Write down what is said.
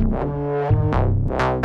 Música